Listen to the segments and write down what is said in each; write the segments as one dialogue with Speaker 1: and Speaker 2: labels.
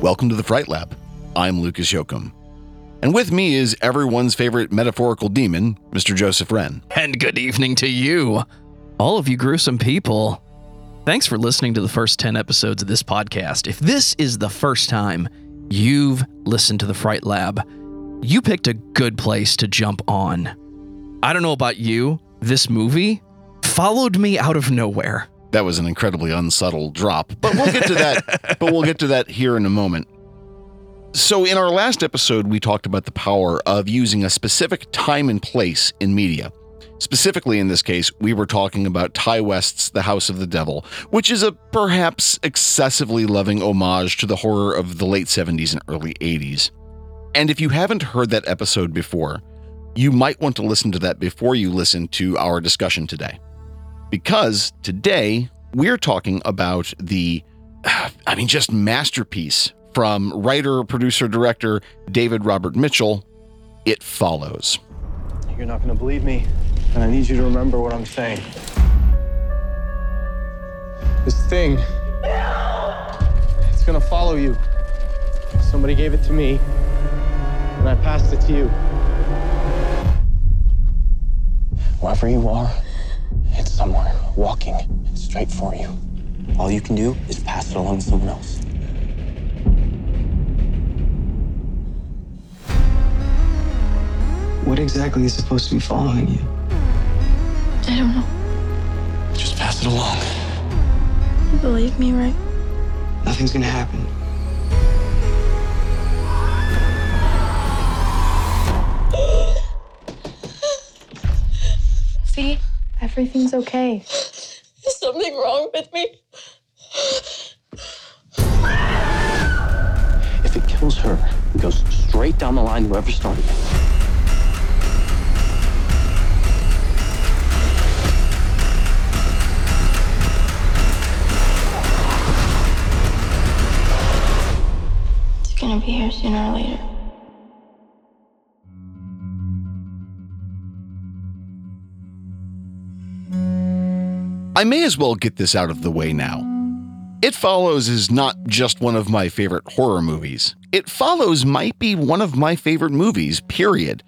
Speaker 1: Welcome to the Fright Lab. I'm Lucas Yoakum. And with me is everyone's favorite metaphorical demon, Mr. Joseph Wren.
Speaker 2: And good evening to you, all of you gruesome people. Thanks for listening to the first 10 episodes of this podcast. If this is the first time you've listened to the Fright Lab, you picked a good place to jump on. I don't know about you, this movie followed me out of nowhere.
Speaker 1: That was an incredibly unsubtle drop, but we'll get to that. but we'll get to that here in a moment. So, in our last episode, we talked about the power of using a specific time and place in media. Specifically, in this case, we were talking about Ti West's The House of the Devil, which is a perhaps excessively loving homage to the horror of the late 70s and early 80s. And if you haven't heard that episode before, you might want to listen to that before you listen to our discussion today. Because today, we're talking about the, I mean, just masterpiece from writer, producer, director David Robert Mitchell, It Follows.
Speaker 3: You're not going to believe me, and I need you to remember what I'm saying. This thing, it's going to follow you. Somebody gave it to me, and I passed it to you. Wherever you are, somewhere, walking straight for you.
Speaker 4: All you can do is pass it along to someone else.
Speaker 5: What exactly is supposed to be following you?
Speaker 6: I don't know.
Speaker 4: Just pass it along.
Speaker 6: You believe me, right?
Speaker 5: Nothing's gonna happen.
Speaker 6: See? Everything's okay.
Speaker 7: Is something wrong with me?
Speaker 4: If it kills her, it goes straight down the line to whoever started it.
Speaker 6: It's gonna be here sooner or later.
Speaker 1: I may as well get this out of the way now. It Follows is not just one of my favorite horror movies. It Follows might be one of my favorite movies, period.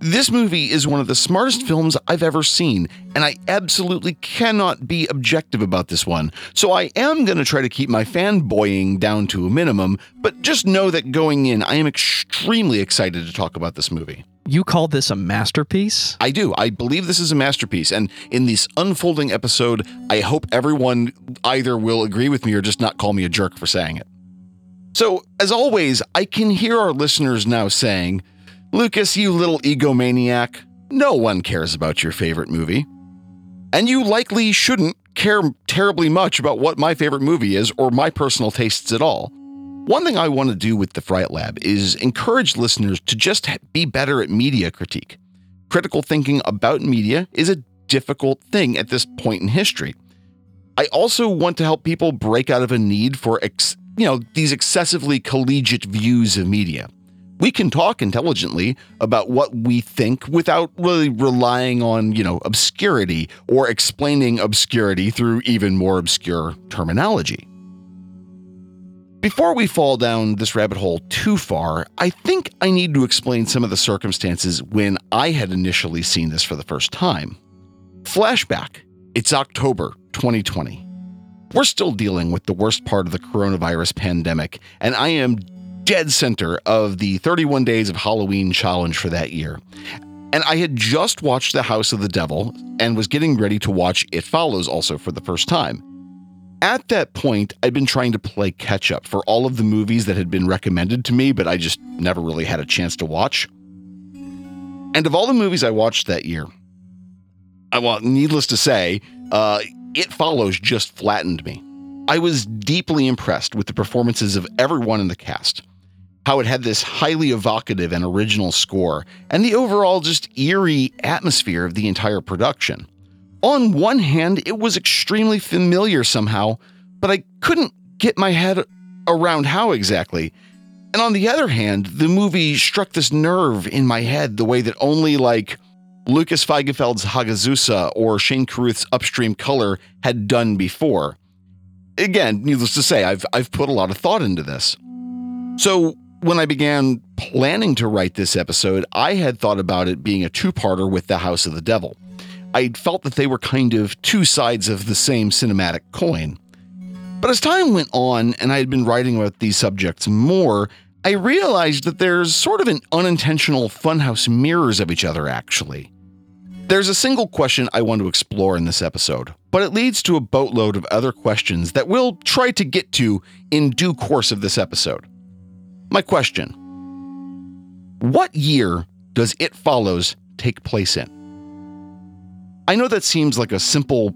Speaker 1: This movie is one of the smartest films I've ever seen, and I absolutely cannot be objective about this one. So I am going to try to keep my fanboying down to a minimum, but just know that going in, I am extremely excited to talk about this movie.
Speaker 2: You call this a masterpiece?
Speaker 1: I do. I believe this is a masterpiece. And in this unfolding episode, I hope everyone either will agree with me or just not call me a jerk for saying it. So, as always, I can hear our listeners now saying, Lucas, you little egomaniac, no one cares about your favorite movie. And you likely shouldn't care terribly much about what my favorite movie is or my personal tastes at all. One thing I want to do with the Fright Lab is encourage listeners to just be better at media critique. Critical thinking about media is a difficult thing at this point in history. I also want to help people break out of a need for ex, you know, these excessively collegiate views of media. We can talk intelligently about what we think without really relying on, you know, obscurity or explaining obscurity through even more obscure terminology. Before we fall down this rabbit hole too far, I think I need to explain some of the circumstances when I had initially seen this for the first time. Flashback. It's October 2020. We're still dealing with the worst part of the coronavirus pandemic, and I am dead center of the 31 Days of Halloween challenge for that year. And I had just watched The House of the Devil and was getting ready to watch It Follows also for the first time. At that point, I'd been trying to play catch up for all of the movies that had been recommended to me, but I just never really had a chance to watch. And of all the movies I watched that year, I want, needless to say, uh, It Follows just flattened me. I was deeply impressed with the performances of everyone in the cast, how it had this highly evocative and original score, and the overall just eerie atmosphere of the entire production. On one hand, it was extremely familiar somehow, but I couldn't get my head around how exactly. And on the other hand, the movie struck this nerve in my head the way that only like Lukas Feigelfeld's Hagazussa or Shane Carruth's Upstream Color had done before. Again, needless to say, I've I've put a lot of thought into this. So, when I began planning to write this episode, I had thought about it being a two parter with The House of the Devil. I felt that they were kind of two sides of the same cinematic coin. But as time went on and I had been writing about these subjects more, I realized that there's sort of an unintentional funhouse mirrors of each other, actually. There's a single question I want to explore in this episode, but it leads to a boatload of other questions that we'll try to get to in due course of this episode. My question What year does It Follows take place in? I know that seems like a simple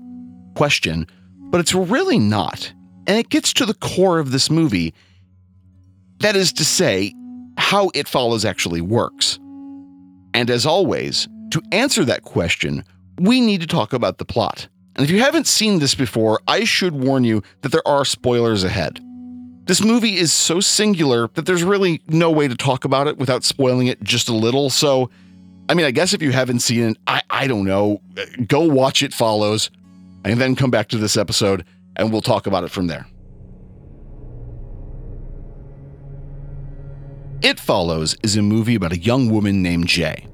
Speaker 1: question, but it's really not. And it gets to the core of this movie. That is to say, how It Follows actually works. And as always, to answer that question, we need to talk about the plot. And if you haven't seen this before, I should warn you that there are spoilers ahead. This movie is so singular that there's really no way to talk about it without spoiling it just a little. So, I mean, I guess if you haven't seen it, I, I don't know, go watch It Follows and then come back to this episode and we'll talk about it from there. It Follows is a movie about a young woman named Jay.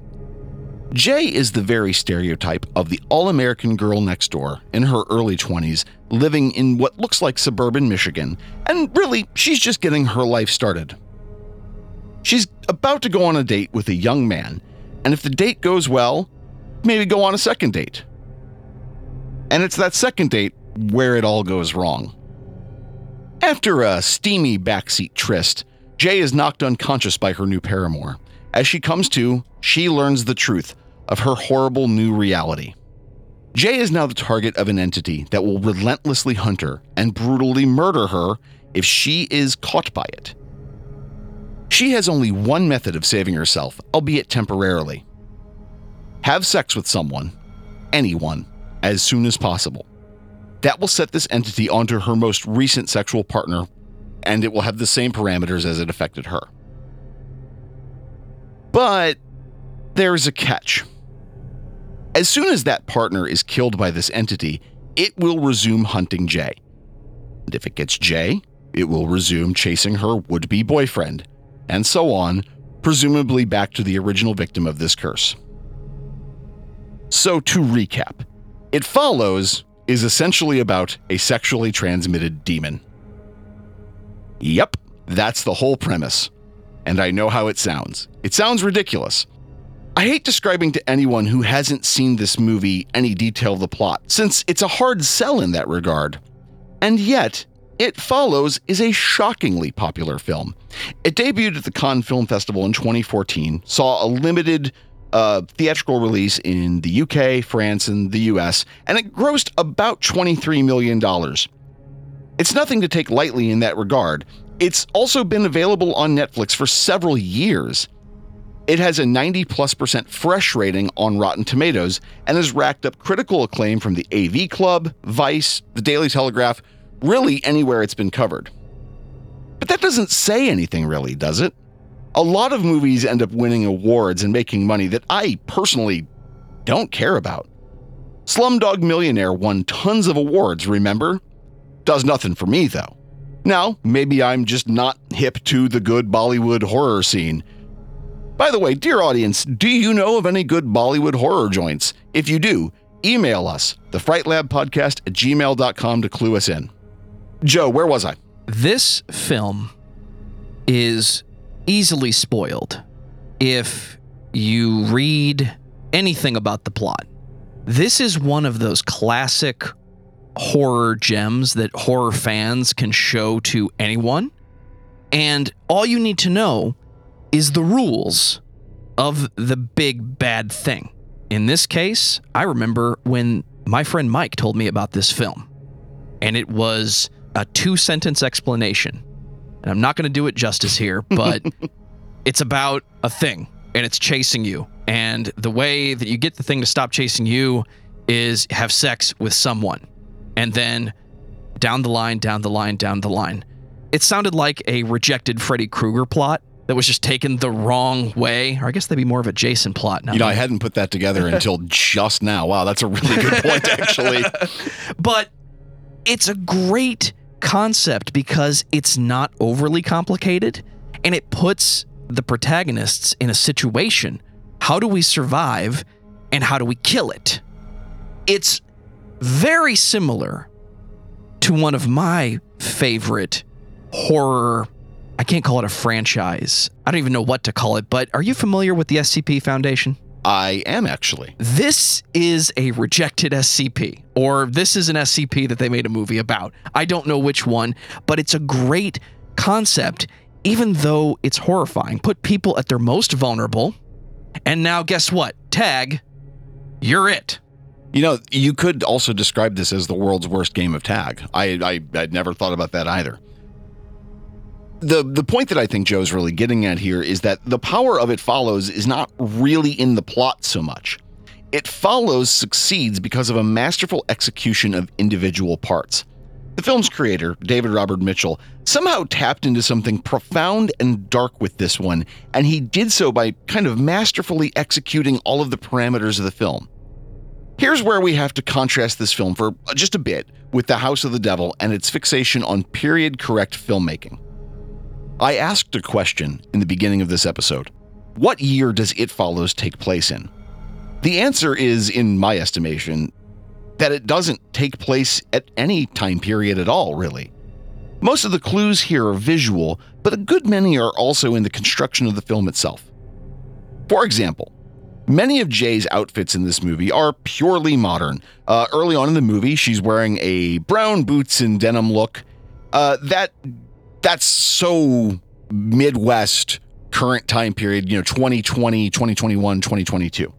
Speaker 1: Jay is the very stereotype of the all American girl next door in her early 20s, living in what looks like suburban Michigan, and really, she's just getting her life started. She's about to go on a date with a young man, and if the date goes well, maybe go on a second date. And it's that second date where it all goes wrong. After a steamy backseat tryst, Jay is knocked unconscious by her new paramour. As she comes to, she learns the truth of her horrible new reality. Jay is now the target of an entity that will relentlessly hunt her and brutally murder her if she is caught by it. She has only one method of saving herself, albeit temporarily have sex with someone, anyone, as soon as possible. That will set this entity onto her most recent sexual partner, and it will have the same parameters as it affected her. But there's a catch. As soon as that partner is killed by this entity, it will resume hunting Jay. And if it gets Jay, it will resume chasing her would be boyfriend, and so on, presumably back to the original victim of this curse. So, to recap, It Follows is essentially about a sexually transmitted demon. Yep, that's the whole premise. And I know how it sounds. It sounds ridiculous. I hate describing to anyone who hasn't seen this movie any detail of the plot, since it's a hard sell in that regard. And yet, It Follows is a shockingly popular film. It debuted at the Cannes Film Festival in 2014, saw a limited uh, theatrical release in the UK, France, and the US, and it grossed about $23 million. It's nothing to take lightly in that regard. It's also been available on Netflix for several years. It has a 90 plus percent fresh rating on Rotten Tomatoes and has racked up critical acclaim from the AV Club, Vice, the Daily Telegraph, really anywhere it's been covered. But that doesn't say anything, really, does it? A lot of movies end up winning awards and making money that I personally don't care about. Slumdog Millionaire won tons of awards, remember? Does nothing for me, though. Now, maybe I'm just not hip to the good Bollywood horror scene. By the way, dear audience, do you know of any good Bollywood horror joints? If you do, email us, thefrightlabpodcast at gmail.com to clue us in. Joe, where was I?
Speaker 2: This film is easily spoiled if you read anything about the plot. This is one of those classic horror gems that horror fans can show to anyone. And all you need to know is the rules of the big bad thing. In this case, I remember when my friend Mike told me about this film, and it was a two sentence explanation. And I'm not going to do it justice here, but it's about a thing and it's chasing you. And the way that you get the thing to stop chasing you is have sex with someone. And then down the line, down the line, down the line. It sounded like a rejected Freddy Krueger plot that was just taken the wrong way. Or I guess that'd be more of a Jason plot now.
Speaker 1: You know, I hadn't put that together until just now. Wow, that's a really good point, actually.
Speaker 2: but it's a great concept because it's not overly complicated and it puts the protagonists in a situation. How do we survive and how do we kill it? It's very similar to one of my favorite horror. I can't call it a franchise. I don't even know what to call it, but are you familiar with the SCP Foundation?
Speaker 1: I am actually.
Speaker 2: This is a rejected SCP, or this is an SCP that they made a movie about. I don't know which one, but it's a great concept, even though it's horrifying. Put people at their most vulnerable, and now guess what? Tag, you're it.
Speaker 1: You know, you could also describe this as the world's worst game of tag. I, I I'd never thought about that either. The the point that I think Joe's really getting at here is that the power of it follows is not really in the plot so much. It follows succeeds because of a masterful execution of individual parts. The film's creator, David Robert Mitchell, somehow tapped into something profound and dark with this one, and he did so by kind of masterfully executing all of the parameters of the film. Here's where we have to contrast this film for just a bit with The House of the Devil and its fixation on period correct filmmaking. I asked a question in the beginning of this episode What year does It Follows take place in? The answer is, in my estimation, that it doesn't take place at any time period at all, really. Most of the clues here are visual, but a good many are also in the construction of the film itself. For example, Many of Jay's outfits in this movie are purely modern. Uh, early on in the movie, she's wearing a brown boots and denim look. Uh, that that's so Midwest current time period, you know, 2020, 2021, 2022.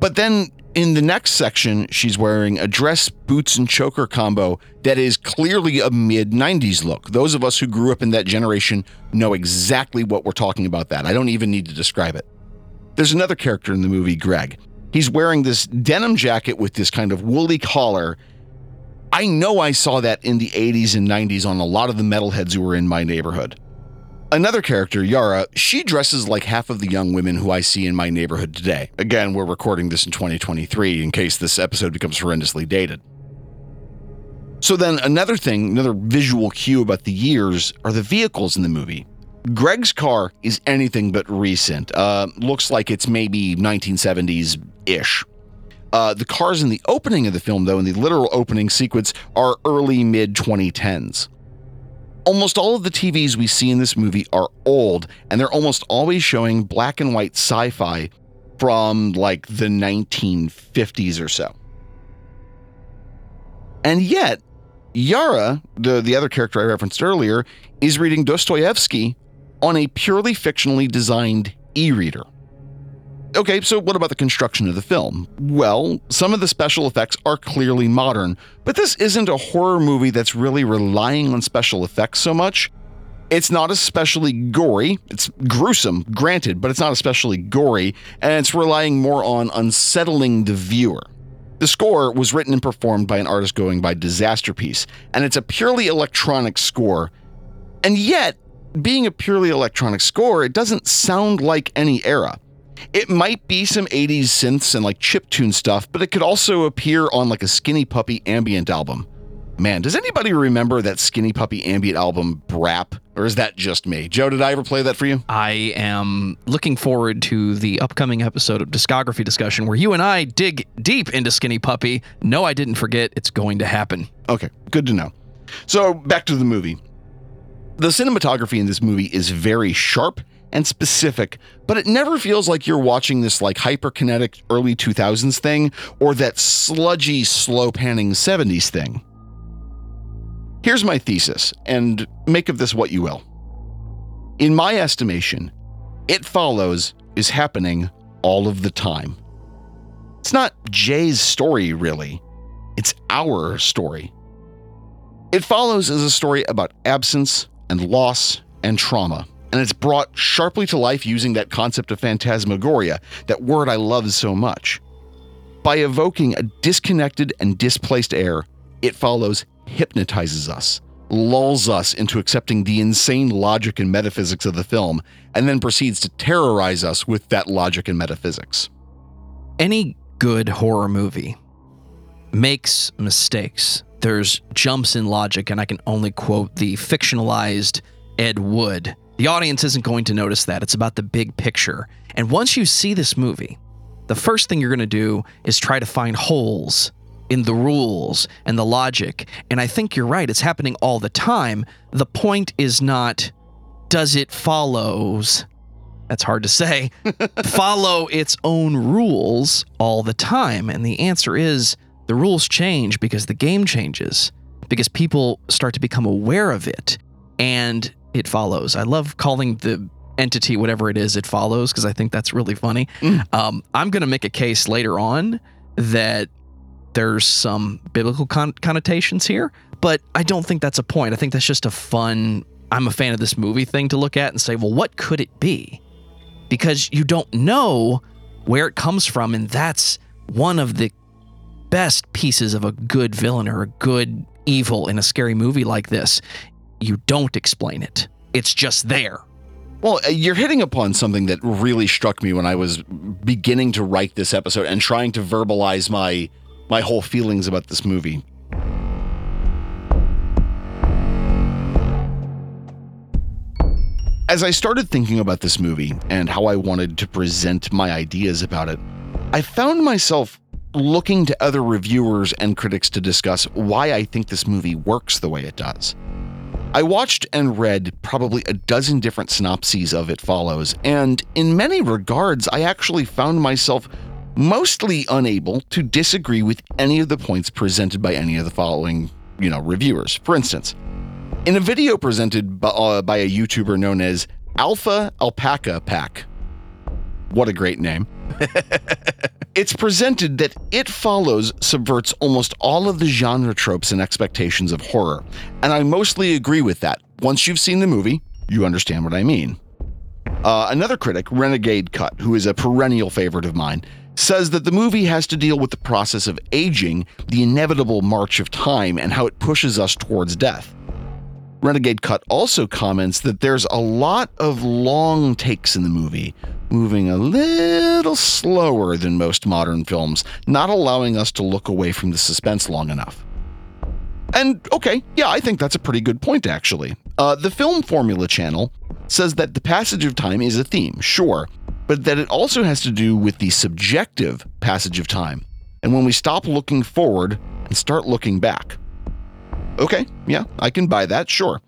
Speaker 1: But then in the next section, she's wearing a dress, boots, and choker combo that is clearly a mid 90s look. Those of us who grew up in that generation know exactly what we're talking about that. I don't even need to describe it. There's another character in the movie, Greg. He's wearing this denim jacket with this kind of woolly collar. I know I saw that in the 80s and 90s on a lot of the metalheads who were in my neighborhood. Another character, Yara, she dresses like half of the young women who I see in my neighborhood today. Again, we're recording this in 2023 in case this episode becomes horrendously dated. So, then another thing, another visual cue about the years are the vehicles in the movie. Greg's car is anything but recent. Uh, looks like it's maybe 1970s ish. Uh, the cars in the opening of the film, though, in the literal opening sequence, are early mid 2010s. Almost all of the TVs we see in this movie are old, and they're almost always showing black and white sci fi from like the 1950s or so. And yet, Yara, the, the other character I referenced earlier, is reading Dostoevsky on a purely fictionally designed e reader. Okay, so what about the construction of the film? Well, some of the special effects are clearly modern, but this isn't a horror movie that's really relying on special effects so much. It's not especially gory. It's gruesome, granted, but it's not especially gory, and it's relying more on unsettling the viewer. The score was written and performed by an artist going by Disasterpiece, and it's a purely electronic score. And yet, being a purely electronic score, it doesn't sound like any era. It might be some 80s synths and like chip tune stuff, but it could also appear on like a Skinny Puppy ambient album. Man, does anybody remember that Skinny Puppy ambient album, Brap? Or is that just me? Joe, did I ever play that for you?
Speaker 2: I am looking forward to the upcoming episode of Discography Discussion where you and I dig deep into Skinny Puppy. No, I didn't forget. It's going to happen.
Speaker 1: Okay, good to know. So, back to the movie. The cinematography in this movie is very sharp and specific, but it never feels like you're watching this like hyperkinetic early 2000s thing or that sludgy, slow panning 70s thing. Here's my thesis, and make of this what you will. In my estimation, It Follows is happening all of the time. It's not Jay's story, really, it's our story. It Follows is a story about absence and loss and trauma and it's brought sharply to life using that concept of phantasmagoria, that word I love so much. By evoking a disconnected and displaced air, it follows hypnotizes us, lulls us into accepting the insane logic and metaphysics of the film, and then proceeds to terrorize us with that logic and metaphysics.
Speaker 2: Any good horror movie makes mistakes. There's jumps in logic, and I can only quote the fictionalized Ed Wood The audience isn't going to notice that. It's about the big picture. And once you see this movie, the first thing you're going to do is try to find holes in the rules and the logic. And I think you're right. It's happening all the time. The point is not does it follows that's hard to say follow its own rules all the time and the answer is the rules change because the game changes because people start to become aware of it and it follows. I love calling the entity whatever it is it follows because i think that's really funny. Um, i'm going to make a case later on that there's some biblical con- connotations here but i don't think that's a point. I think that's just a fun i'm a fan of this movie thing to look at and say well what could it be? Because you don't know where it comes from and that's one of the best pieces of a good villain or a good evil in a scary movie like this you don't explain it it's just there
Speaker 1: Well, uh, you're hitting upon something that really struck me when I was beginning to write this episode and trying to verbalize my my whole feelings about this movie. As I started thinking about this movie and how I wanted to present my ideas about it, I found myself looking to other reviewers and critics to discuss why I think this movie works the way it does. I watched and read probably a dozen different synopses of It Follows, and in many regards, I actually found myself mostly unable to disagree with any of the points presented by any of the following, you know, reviewers. For instance, in a video presented by, uh, by a YouTuber known as Alpha Alpaca Pack, what a great name. it's presented that It Follows subverts almost all of the genre tropes and expectations of horror, and I mostly agree with that. Once you've seen the movie, you understand what I mean. Uh, another critic, Renegade Cut, who is a perennial favorite of mine, says that the movie has to deal with the process of aging, the inevitable march of time, and how it pushes us towards death. Renegade Cut also comments that there's a lot of long takes in the movie, moving a little slower than most modern films, not allowing us to look away from the suspense long enough. And okay, yeah, I think that's a pretty good point, actually. Uh, the Film Formula channel says that the passage of time is a theme, sure, but that it also has to do with the subjective passage of time. And when we stop looking forward and start looking back. Okay, yeah, I can buy that, sure.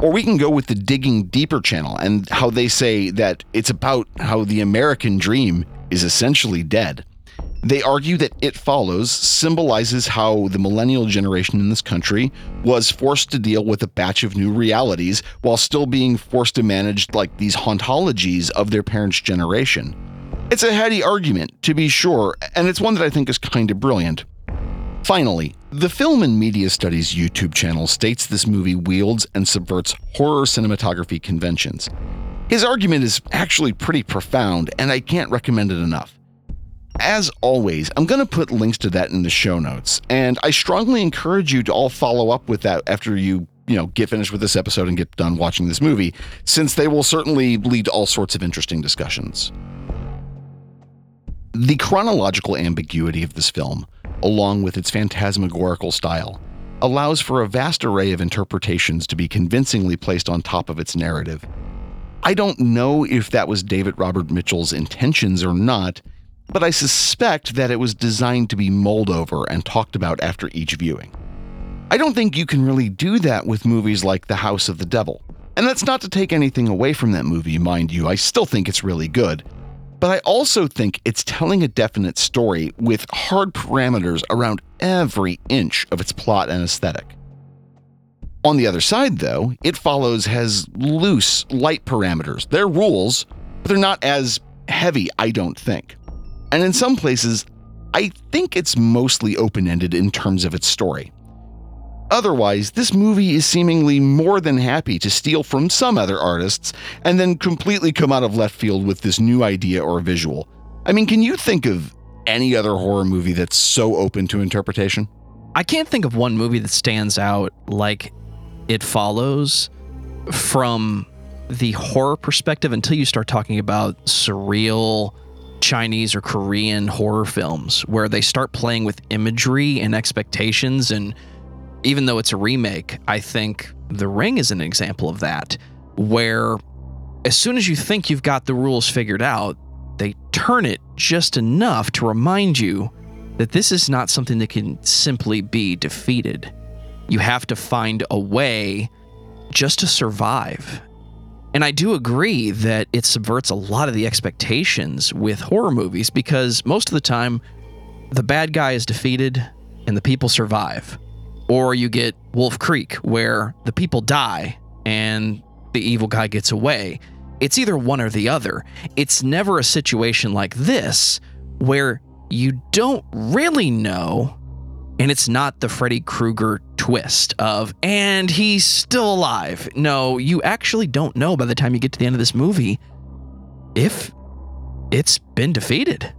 Speaker 1: Or we can go with the Digging Deeper channel and how they say that it's about how the American dream is essentially dead. They argue that It Follows symbolizes how the millennial generation in this country was forced to deal with a batch of new realities while still being forced to manage like these hauntologies of their parents' generation. It's a heady argument, to be sure, and it's one that I think is kind of brilliant. Finally, the Film and Media Studies YouTube channel states this movie wields and subverts horror cinematography conventions. His argument is actually pretty profound, and I can't recommend it enough. As always, I'm going to put links to that in the show notes, and I strongly encourage you to all follow up with that after you, you know, get finished with this episode and get done watching this movie, since they will certainly lead to all sorts of interesting discussions. The chronological ambiguity of this film, along with its phantasmagorical style, allows for a vast array of interpretations to be convincingly placed on top of its narrative. I don't know if that was David Robert Mitchell's intentions or not, but I suspect that it was designed to be mulled over and talked about after each viewing. I don't think you can really do that with movies like The House of the Devil. And that's not to take anything away from that movie, mind you, I still think it's really good. But I also think it's telling a definite story with hard parameters around every inch of its plot and aesthetic. On the other side, though, It Follows has loose, light parameters. They're rules, but they're not as heavy, I don't think. And in some places, I think it's mostly open ended in terms of its story. Otherwise, this movie is seemingly more than happy to steal from some other artists and then completely come out of left field with this new idea or visual. I mean, can you think of any other horror movie that's so open to interpretation?
Speaker 2: I can't think of one movie that stands out like it follows from the horror perspective until you start talking about surreal Chinese or Korean horror films where they start playing with imagery and expectations. And even though it's a remake, I think The Ring is an example of that, where as soon as you think you've got the rules figured out, they turn it just enough to remind you that this is not something that can simply be defeated. You have to find a way just to survive. And I do agree that it subverts a lot of the expectations with horror movies because most of the time, the bad guy is defeated and the people survive. Or you get Wolf Creek, where the people die and the evil guy gets away. It's either one or the other. It's never a situation like this where you don't really know, and it's not the Freddy Krueger twist of, and he's still alive. No, you actually don't know by the time you get to the end of this movie if it's been defeated.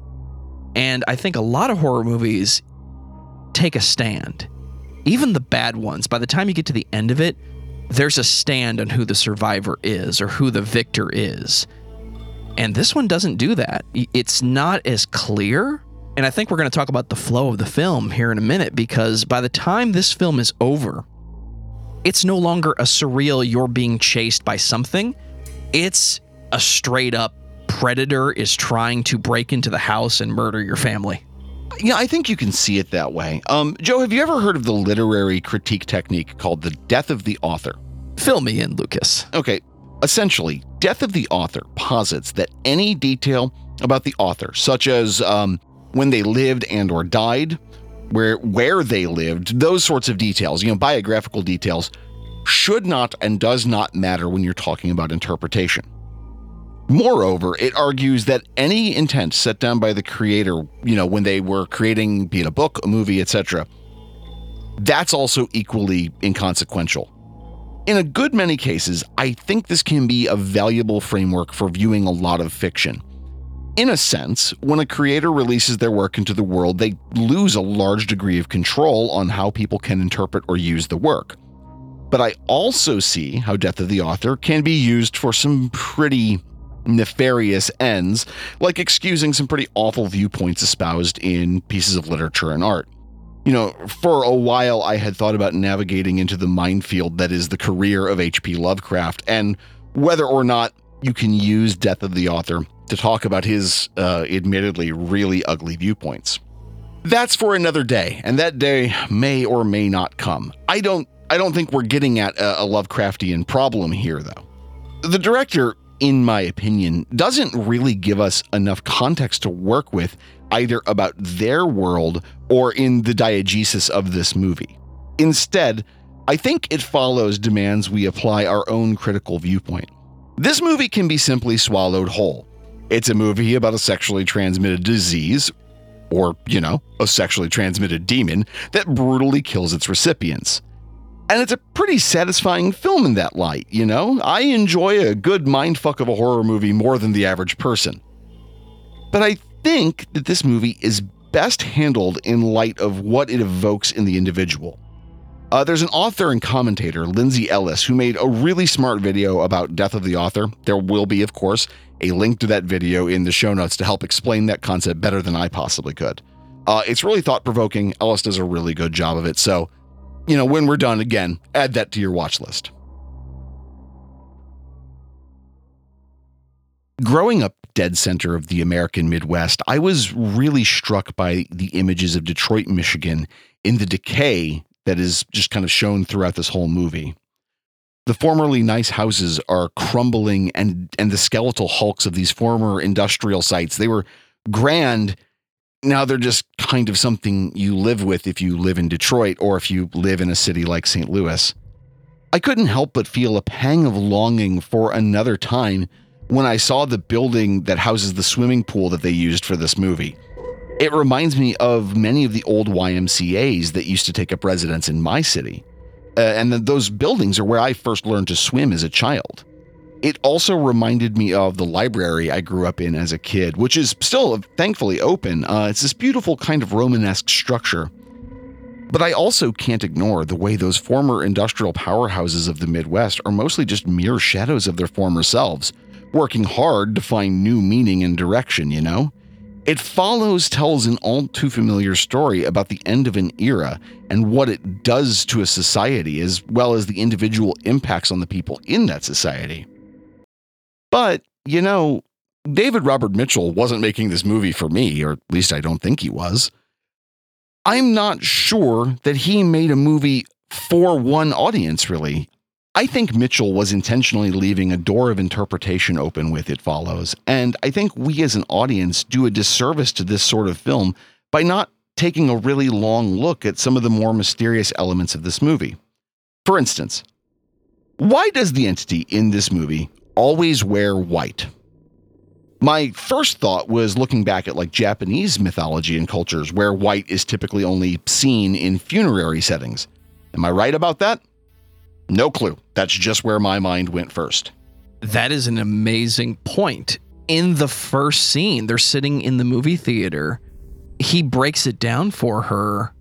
Speaker 2: And I think a lot of horror movies take a stand. Even the bad ones, by the time you get to the end of it, there's a stand on who the survivor is or who the victor is. And this one doesn't do that. It's not as clear. And I think we're going to talk about the flow of the film here in a minute because by the time this film is over, it's no longer a surreal you're being chased by something. It's a straight up predator is trying to break into the house and murder your family.
Speaker 1: Yeah, I think you can see it that way. Um, Joe, have you ever heard of the literary critique technique called the death of the author?
Speaker 2: Fill me in, Lucas.
Speaker 1: Okay, essentially, death of the author posits that any detail about the author, such as um, when they lived and or died, where where they lived, those sorts of details, you know, biographical details, should not and does not matter when you're talking about interpretation. Moreover, it argues that any intent set down by the creator, you know, when they were creating, be it a book, a movie, etc., that's also equally inconsequential. In a good many cases, I think this can be a valuable framework for viewing a lot of fiction. In a sense, when a creator releases their work into the world, they lose a large degree of control on how people can interpret or use the work. But I also see how Death of the Author can be used for some pretty nefarious ends, like excusing some pretty awful viewpoints espoused in pieces of literature and art. You know, for a while I had thought about navigating into the minefield that is the career of H.P. Lovecraft and whether or not you can use Death of the Author to talk about his uh, admittedly really ugly viewpoints. That's for another day, and that day may or may not come. I don't I don't think we're getting at a, a Lovecraftian problem here though. The director in my opinion, doesn't really give us enough context to work with either about their world or in the diegesis of this movie. Instead, I think it follows demands we apply our own critical viewpoint. This movie can be simply swallowed whole. It's a movie about a sexually transmitted disease, or, you know, a sexually transmitted demon that brutally kills its recipients. And it's a pretty satisfying film in that light, you know? I enjoy a good mindfuck of a horror movie more than the average person. But I think that this movie is best handled in light of what it evokes in the individual. Uh, there's an author and commentator, Lindsay Ellis, who made a really smart video about Death of the Author. There will be, of course, a link to that video in the show notes to help explain that concept better than I possibly could. Uh, it's really thought provoking. Ellis does a really good job of it. So you know, when we're done again, add that to your watch list. Growing up dead center of the American Midwest, I was really struck by the images of Detroit, Michigan in the decay that is just kind of shown throughout this whole movie. The formerly nice houses are crumbling and and the skeletal hulks of these former industrial sites, they were grand now they're just kind of something you live with if you live in Detroit or if you live in a city like St. Louis. I couldn't help but feel a pang of longing for another time when I saw the building that houses the swimming pool that they used for this movie. It reminds me of many of the old YMCAs that used to take up residence in my city. Uh, and those buildings are where I first learned to swim as a child. It also reminded me of the library I grew up in as a kid, which is still thankfully open. Uh, it's this beautiful kind of Romanesque structure. But I also can't ignore the way those former industrial powerhouses of the Midwest are mostly just mere shadows of their former selves, working hard to find new meaning and direction, you know? It follows tells an all too familiar story about the end of an era and what it does to a society, as well as the individual impacts on the people in that society. But, you know, David Robert Mitchell wasn't making this movie for me, or at least I don't think he was. I'm not sure that he made a movie for one audience, really. I think Mitchell was intentionally leaving a door of interpretation open with It Follows. And I think we as an audience do a disservice to this sort of film by not taking a really long look at some of the more mysterious elements of this movie. For instance, why does the entity in this movie always wear white? My first thought was looking back at like Japanese mythology and cultures where white is typically only seen in funerary settings. Am I right about that? No clue. That's just where my mind went first.
Speaker 2: That is an amazing point. In the first scene, they're sitting in the movie theater. He breaks it down for her.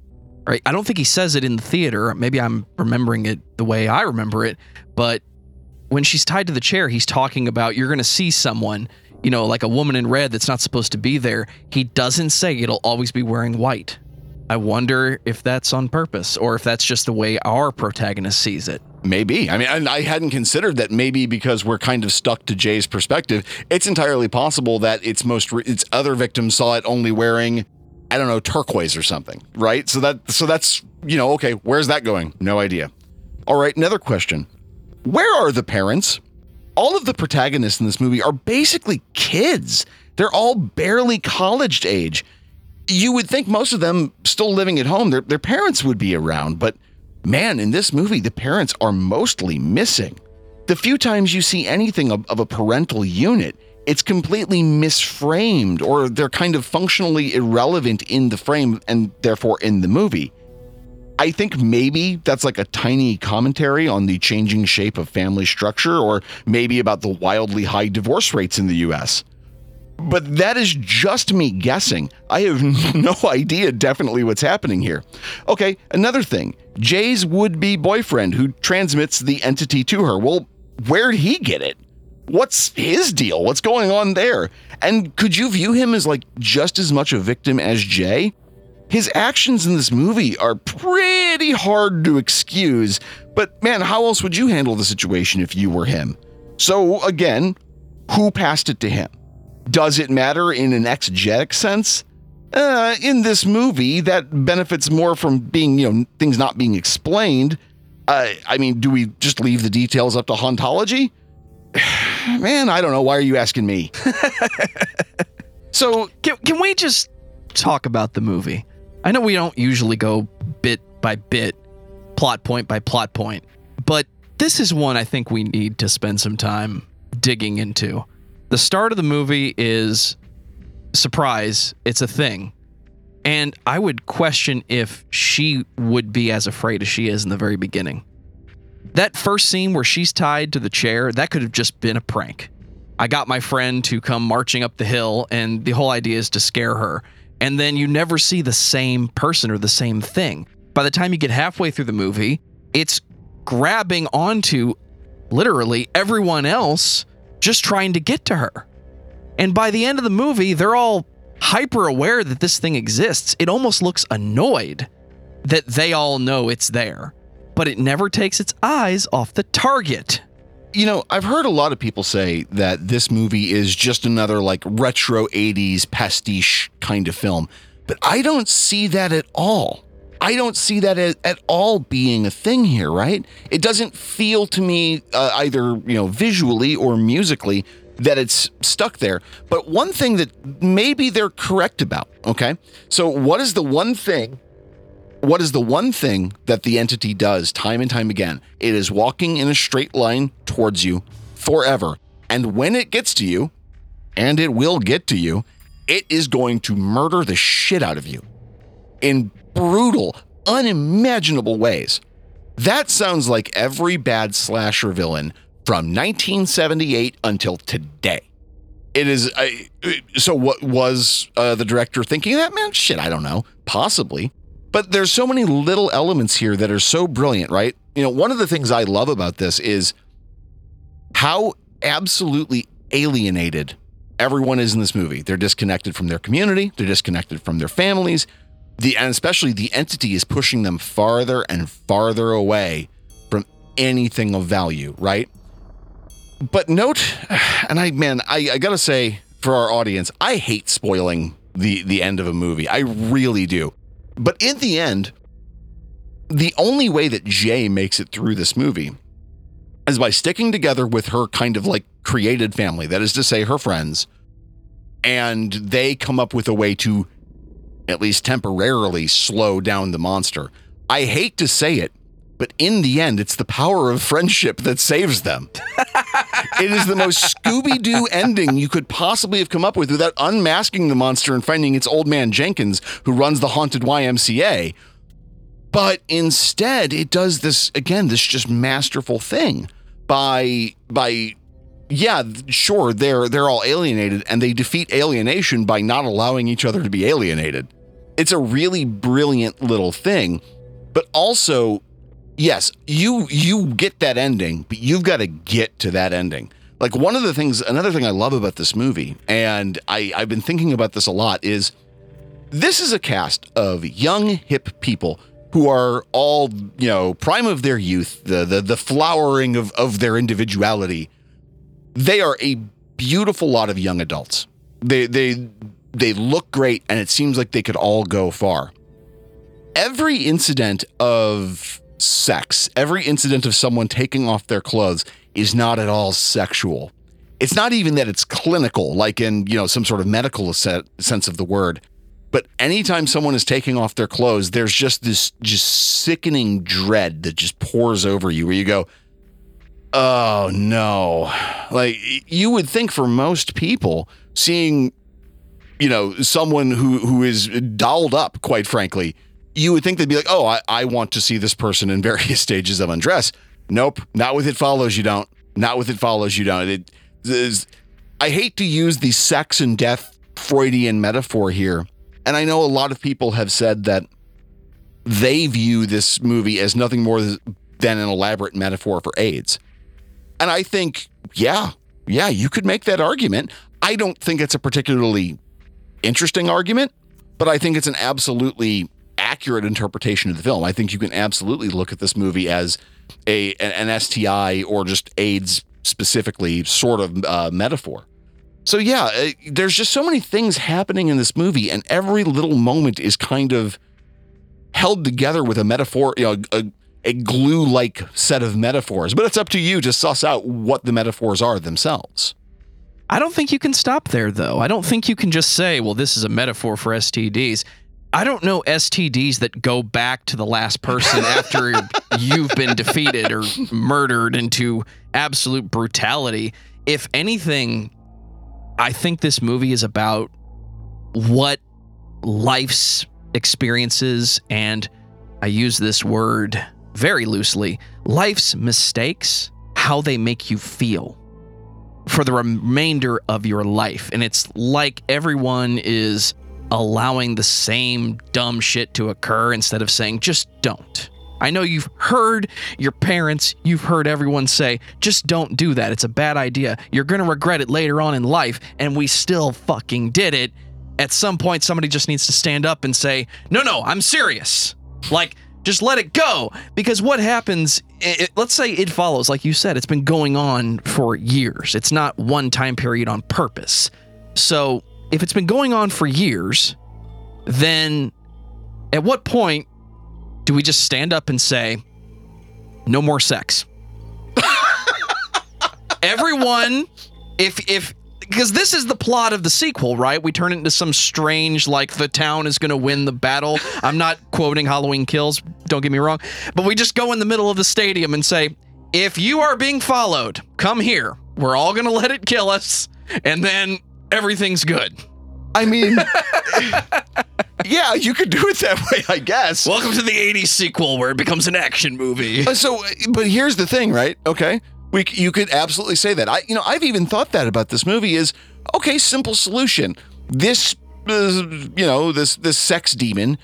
Speaker 2: Right? I don't think he says it in the theater. Maybe I'm remembering it the way I remember it, but when she's tied to the chair, he's talking about you're going to see someone, you know, like a woman in red that's not supposed to be there. He doesn't say it'll always be wearing white. I wonder if that's on purpose or if that's just the way our protagonist sees it.
Speaker 1: Maybe. I mean, I hadn't considered that maybe because we're kind of stuck to Jay's perspective, it's entirely possible that its most re- its other victims saw it only wearing I don't know, turquoise or something, right? So that so that's, you know, okay, where's that going? No idea. All right, another question. Where are the parents? All of the protagonists in this movie are basically kids. They're all barely college age. You would think most of them still living at home, their, their parents would be around, but man, in this movie, the parents are mostly missing. The few times you see anything of, of a parental unit, it's completely misframed or they're kind of functionally irrelevant in the frame and therefore in the movie. I think maybe that's like a tiny commentary on the changing shape of family structure or maybe about the wildly high divorce rates in the US. But that is just me guessing. I have no idea definitely what's happening here. Okay, another thing Jay's would be boyfriend who transmits the entity to her. Well, where'd he get it? What's his deal? What's going on there? And could you view him as like just as much a victim as Jay? His actions in this movie are pretty hard to excuse, but man, how else would you handle the situation if you were him? So, again, who passed it to him? Does it matter in an exegetic sense? Uh, in this movie, that benefits more from being, you know, things not being explained. Uh, I mean, do we just leave the details up to hauntology? Man, I don't know. Why are you asking me? so,
Speaker 2: Can, can we just talk about the movie? I know we don't usually go bit by bit, plot point by plot point, but this is one I think we need to spend some time digging into. The start of the movie is surprise, it's a thing. And I would question if she would be as afraid as she is in the very beginning. That first scene where she's tied to the chair, that could have just been a prank. I got my friend to come marching up the hill, and the whole idea is to scare her. And then you never see the same person or the same thing. By the time you get halfway through the movie, it's grabbing onto literally everyone else just trying to get to her. And by the end of the movie, they're all hyper aware that this thing exists. It almost looks annoyed that they all know it's there, but it never takes its eyes off the target.
Speaker 1: You know, I've heard a lot of people say that this movie is just another like retro 80s pastiche kind of film, but I don't see that at all. I don't see that at, all being a thing here, right? It doesn't feel to me uh, either, you know, visually or musically that it's stuck there. But one thing that maybe they're correct about, okay? So, what is the one thing what is the one thing that the entity does time and time again? It is walking in a straight line towards you forever. And when it gets to you, and it will get to you, it is going to murder the shit out of you in brutal, unimaginable ways. That sounds like every bad slasher villain from 1978 until today. It is. I so, what was uh, the director thinking that, man? Shit, I don't know. Possibly. But there's so many little elements here that are so brilliant, right? You know, one of the things I love about this is how absolutely alienated everyone is in this movie. They're disconnected from their community, they're disconnected from their families. The and especially the entity is pushing them farther and farther away from anything of value, right? but note, and I man, I, I gotta say for our audience, I hate spoiling the the end of a movie. I really do. But in the end, the only way that Jay makes it through this movie is by sticking together with her kind of like created family. That is to say, her friends, and they come up with a way to at least temporarily slow down the monster. I hate to say it, but in the end, it's the power of friendship that saves them. it is the most Scooby Doo ending you could possibly have come up with without unmasking the monster and finding its old man Jenkins, who runs the haunted YMCA. But instead, it does this again, this just masterful thing by by yeah, sure, they're they're all alienated and they defeat alienation by not allowing each other to be alienated. It's a really brilliant little thing. But also, yes, you you get that ending, but you've got to get to that ending. Like one of the things another thing I love about this movie, and I, I've been thinking about this a lot, is this is a cast of young, hip people who are all, you know, prime of their youth, the the the flowering of, of their individuality. They are a beautiful lot of young adults. They they they look great and it seems like they could all go far. Every incident of sex, every incident of someone taking off their clothes is not at all sexual. It's not even that it's clinical, like in, you know, some sort of medical sense of the word. But anytime someone is taking off their clothes, there's just this just sickening dread that just pours over you where you go, oh no. Like you would think for most people, seeing, you know, someone who who is dolled up, quite frankly, you would think they'd be like, oh, I, I want to see this person in various stages of undress. Nope, not with it follows you don't. Not with it follows you don't. It, it I hate to use the sex and death Freudian metaphor here and I know a lot of people have said that they view this movie as nothing more than an elaborate metaphor for AIDS. And I think, yeah, yeah, you could make that argument. I don't think it's a particularly interesting argument, but I think it's an absolutely accurate interpretation of the film. I think you can absolutely look at this movie as a an STI or just AIDS specifically sort of uh, metaphor. So yeah, uh, there's just so many things happening in this movie, and every little moment is kind of held together with a metaphor, you know, a, a glue-like set of metaphors. But it's up to you to suss out what the metaphors are themselves.
Speaker 2: I don't think you can stop there, though. I don't think you can just say, "Well, this is a metaphor for STDs." I don't know STDs that go back to the last person after you've been defeated or murdered into absolute brutality. If anything, I think this movie is about what life's experiences and I use this word very loosely life's mistakes, how they make you feel for the remainder of your life. And it's like everyone is allowing the same dumb shit to occur instead of saying, just don't. I know you've heard your parents, you've heard everyone say, just don't do that. It's a bad idea. You're going to regret it later on in life. And we still fucking did it. At some point, somebody just needs to stand up and say, no, no, I'm serious. Like, just let it go. Because what happens, it, let's say it follows, like you said, it's been going on for years. It's not one time period on purpose. So if it's been going on for years, then at what point do we just stand up and say, no more sex? Everyone, if, if, because this is the plot of the sequel, right? We turn it into some strange, like the town is going to win the battle. I'm not quoting Halloween Kills, don't get me wrong, but we just go in the middle of the stadium and say, if you are being followed, come here. We're all going to let it kill us, and then everything's good.
Speaker 1: I mean, yeah, you could do it that way, I guess.
Speaker 2: Welcome to the 80s sequel where it becomes an action movie.
Speaker 1: Uh, so, but here's the thing, right? Okay. We, you could absolutely say that. I, you know, I've even thought that about this movie is okay, simple solution. This, uh, you know, this this sex demon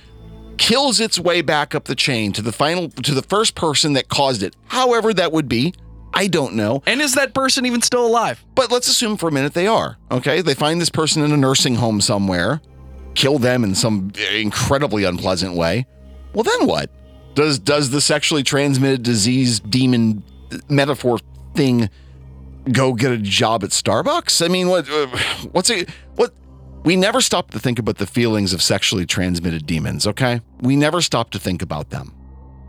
Speaker 1: kills its way back up the chain to the final to the first person that caused it. However, that would be I don't know.
Speaker 2: And is that person even still alive?
Speaker 1: But let's assume for a minute they are. Okay. They find this person in a nursing home somewhere, kill them in some incredibly unpleasant way. Well, then what? Does does the sexually transmitted disease demon metaphor thing go get a job at Starbucks? I mean, what uh, what's it what we never stop to think about the feelings of sexually transmitted demons, okay? We never stop to think about them.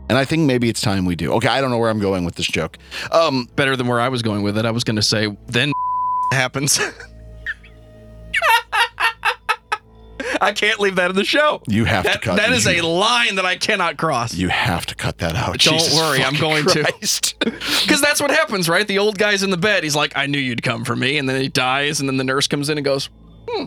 Speaker 1: And I think maybe it's time we do. Okay, I don't know where I'm going with this joke. Um,
Speaker 2: Better than where I was going with it. I was going to say, then happens. I can't leave that in the show.
Speaker 1: you have to cut
Speaker 2: That,
Speaker 1: cut
Speaker 2: that is
Speaker 1: you,
Speaker 2: a line that I cannot cross.
Speaker 1: you have to cut that out.
Speaker 2: Don't
Speaker 1: Jesus
Speaker 2: worry, I'm
Speaker 1: fucking
Speaker 2: going to.
Speaker 1: Christ.
Speaker 2: Because that's what happens, right? The old guy's in the bed. He's like, I knew you'd come for me. And then he dies. And then the nurse comes in and goes, hmm.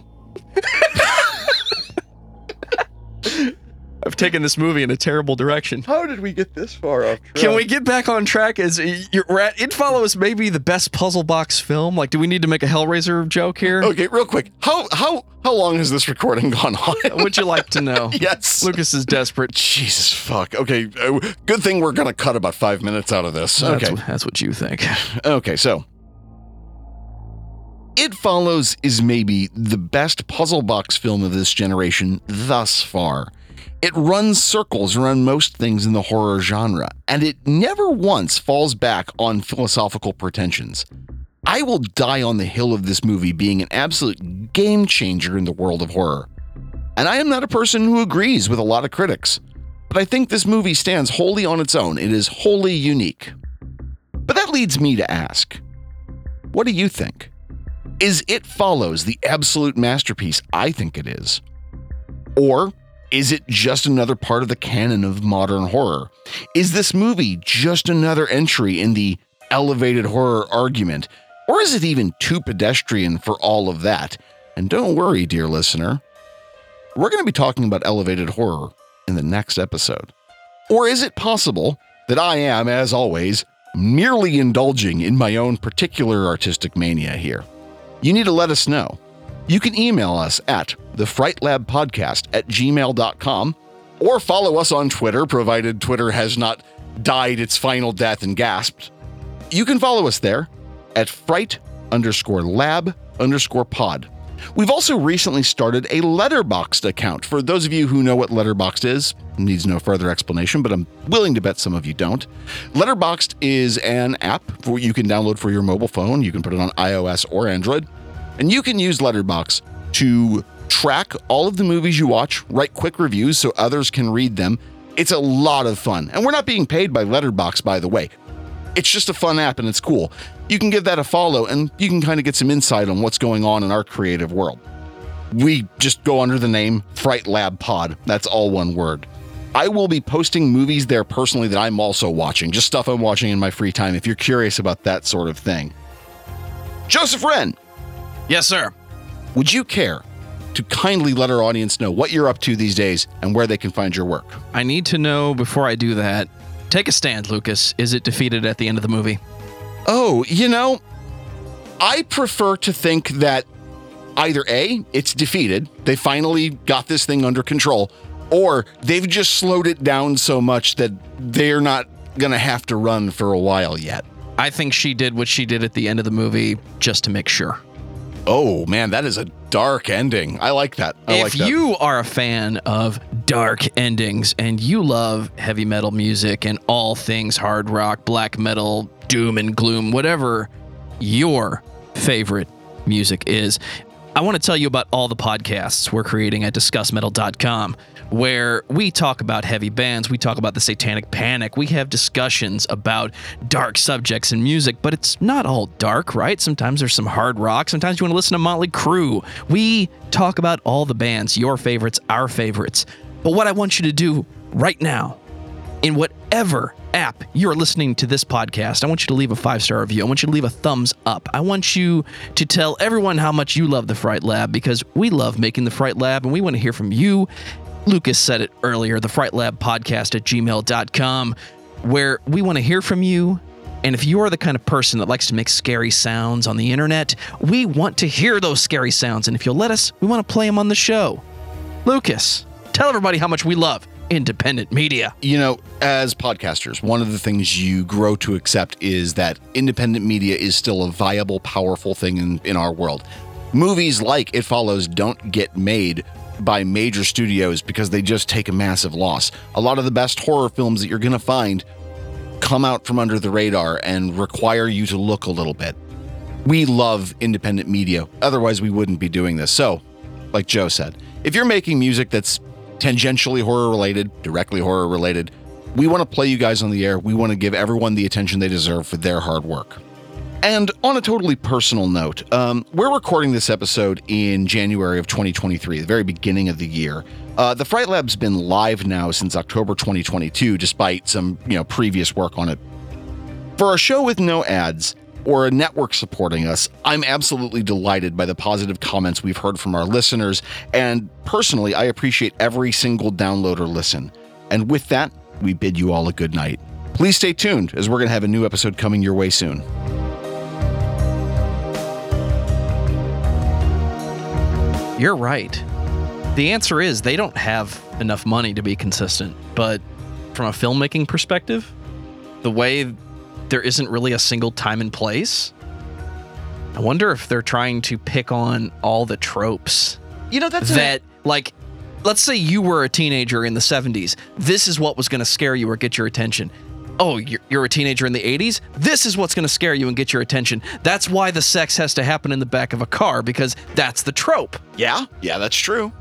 Speaker 2: I've taken this movie in a terrible direction.
Speaker 1: How did we get this far off track?
Speaker 2: Can we get back on track? As you're at, It Follows maybe the best puzzle box film. Like, do we need to make a Hellraiser joke here?
Speaker 1: Okay, real quick. How how how long has this recording gone on?
Speaker 2: Would you like to know?
Speaker 1: yes.
Speaker 2: Lucas is desperate.
Speaker 1: Jesus fuck. Okay, uh, good thing we're gonna cut about five minutes out of this.
Speaker 2: That's,
Speaker 1: Okay.
Speaker 2: what, that's what you think.
Speaker 1: Okay, so It Follows is maybe the best puzzle box film of this generation thus far. It runs circles around most things in the horror genre, and it never once falls back on philosophical pretensions. I will die on the hill of this movie being an absolute game changer in the world of horror. And I am not a person who agrees with a lot of critics, but I think this movie stands wholly on its own. It is wholly unique. But that leads me to ask what do you think? Is It Follows the absolute masterpiece I think it is? Or is it just another part of the canon of modern horror? Is this movie just another entry in the elevated horror argument? Or is it even too pedestrian for all of that? And don't worry, dear listener, we're going to be talking about elevated horror in the next episode. Or is it possible that I am, as always, merely indulging in my own particular artistic mania here? You need to let us know. You can email us at thefrightlabpodcast at gmail.com or follow us on Twitter, provided Twitter has not died its final death and gasped. You can follow us there at fright underscore lab underscore pod. We've also recently started a Letterboxd account. For those of you who know what Letterboxd is, needs no further explanation, but I'm willing to bet some of you don't. Letterboxd is an app for you can download for your mobile phone. You can put it on iOS or Android, and you can use Letterboxd to track all of the movies you watch, write quick reviews so others can read them. It's a lot of fun, and we're not being paid by Letterboxd, by the way. It's just a fun app and it's cool. You can give that a follow and you can kind of get some insight on what's going on in our creative world. We just go under the name Fright Lab Pod. That's all one word. I will be posting movies there personally that I'm also watching, just stuff I'm watching in my free time if you're curious about that sort of thing. Joseph Wren,
Speaker 2: yes, sir.
Speaker 1: would you care to kindly let our audience know what you're up to these days and where they can find your work?
Speaker 2: I need to know before I do that. Take a stand, Lucas. Is it defeated at the end of the movie?
Speaker 1: Oh, you know, I prefer to think that either A, it's defeated, they finally got this thing under control, or they've just slowed it down so much that they're not going to have to run for a while yet.
Speaker 2: I think she did what she did at the end of the movie just to make sure.
Speaker 1: Oh, man, that is a dark ending. I like that. I
Speaker 2: if
Speaker 1: like that.
Speaker 2: you are a fan of dark endings and you love heavy metal music and all things hard rock, black metal, doom and gloom, whatever your favorite music is, I want to tell you about all the podcasts we're creating at discussmetal.com where we talk about heavy bands, we talk about the satanic panic, we have discussions about dark subjects in music, but it's not all dark, right? Sometimes there's some hard rock, sometimes you want to listen to Motley Crue. We talk about all the bands, your favorites, our favorites. But what I want you to do right now, in whatever app you're listening to this podcast, I want you to leave a five star review. I want you to leave a thumbs up. I want you to tell everyone how much you love the Fright Lab because we love making the Fright Lab and we want to hear from you. Lucas said it earlier the Fright Lab podcast at gmail.com, where we want to hear from you. And if you are the kind of person that likes to make scary sounds on the internet, we want to hear those scary sounds. And if you'll let us, we want to play them on the show. Lucas, tell everybody how much we love independent media.
Speaker 1: you know, as podcasters, one of the things you grow to accept is that independent media is still a viable, powerful thing in, in our world. Movies like It Follows don't get made by major studios because they just take a massive loss. A lot of the best horror films that you're going to find come out from under the radar and require you to look a little bit. We love independent media. Otherwise, we wouldn't be doing this. So, like Joe said, if you're making music that's tangentially horror related, directly horror related, we want to play you guys on the air. We want to give everyone the attention they deserve for their hard work. And on a totally personal note, um, we're recording this episode in January of 2023, the very beginning of the year. Uh, the Fright Lab's been live now since October 2022, despite some you know previous work on it. For a show with no ads or a network supporting us, I'm absolutely delighted by the positive comments we've heard from our listeners, and personally, I appreciate every single download or listen. And with that, we bid you all a good night. Please stay tuned as we're going to have a new episode coming your way soon.
Speaker 2: You're right. The answer is they don't have enough money to be consistent. But from a filmmaking perspective, the way there isn't really a single time and place, I wonder if they're trying to pick on all the tropes
Speaker 1: You know, that's
Speaker 2: that, like, let's say you were a teenager in the 70s. This is what was going to scare you or get your attention. Oh, you're, you're a teenager in the 80s? This is what's going to scare you and get your attention. That's why the sex has to happen in the back of a car because that's the trope.
Speaker 1: Yeah, yeah, that's true.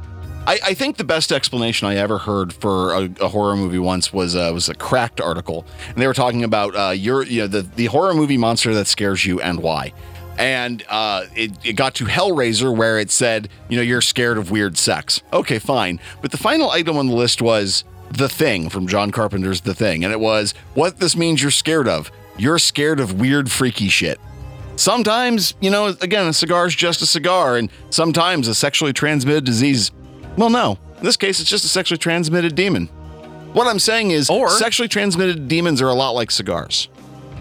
Speaker 1: I, I think the best explanation I ever heard for a, a horror movie once was uh, was a cracked article, and they were talking about uh, your you know the the horror movie monster that scares you and why. And uh, it, it got to Hellraiser where it said, you know, you're scared of weird sex. Okay, fine. But the final item on the list was The Thing from John Carpenter's The Thing. And it was, what this means you're scared of. You're scared of weird, freaky shit. Sometimes, you know, again, a cigar is just a cigar, and sometimes a sexually transmitted disease. Well, no. In this case, it's just a sexually transmitted demon. What I'm saying is,
Speaker 2: Or-
Speaker 1: sexually transmitted demons are a lot like cigars.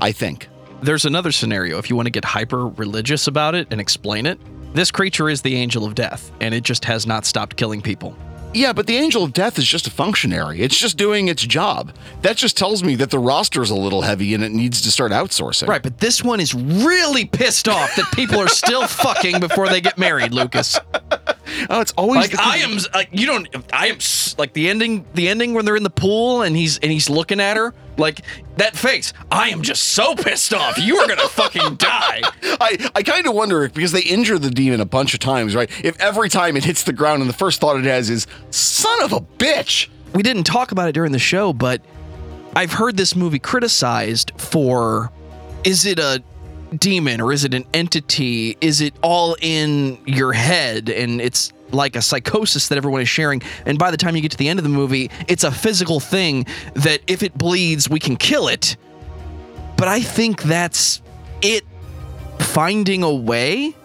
Speaker 1: I think.
Speaker 2: There's another scenario if you want to get hyper religious about it and explain it. This creature is the angel of death, and it just has not stopped killing people.
Speaker 1: Yeah, but the Angel of Death is just a functionary. It's just doing its job. That just tells me that the roster is a little heavy and it needs to start outsourcing.
Speaker 2: Right, but this one is really pissed off that people are still fucking before they get married, Lucas.
Speaker 1: Oh, it's always
Speaker 2: Like I am, like you don't. I am s- like the ending. The ending when they're in the pool and he's and he's looking at her like that face. I am just so pissed off. You are gonna fucking die.
Speaker 1: I, I kind of wonder because they injure the demon a bunch of times, right? If every time it hits the ground and the first thought it has is "son of a bitch,"
Speaker 2: we didn't talk about it during the show, but I've heard this movie criticized for is it a demon or is it an entity? Is it all in your head and it's like a psychosis that everyone is sharing and by the time you get to the end of the movie it's a physical thing that if it bleeds we can kill it but i think that's it finding a way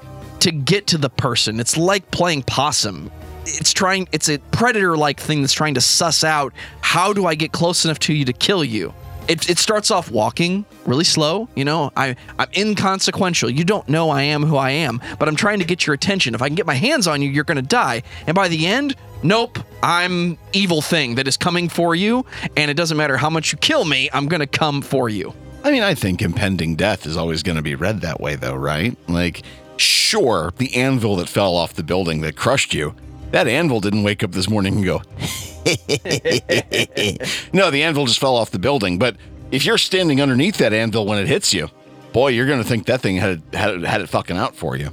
Speaker 2: to get to the person. It's like playing possum. It's trying it's a predator like thing that's trying to suss out how do I get close enough to you to kill you. It, it starts off walking really slow, you know. I I'm inconsequential. You don't know I am who I am, but I'm trying to get your attention. If I can get my hands on you, you're gonna die. And by the end, nope, I'm evil thing that is coming for you, and it doesn't matter how much you kill me, I'm gonna come for you.
Speaker 1: I mean, I think impending death is always going to be read that way, though, right? Like, sure, the anvil that fell off the building that crushed you, that anvil didn't wake up this morning and go, no, the anvil just fell off the building. But if you're standing underneath that anvil when it hits you, boy, you're going to think that thing had, had, had it fucking out for you.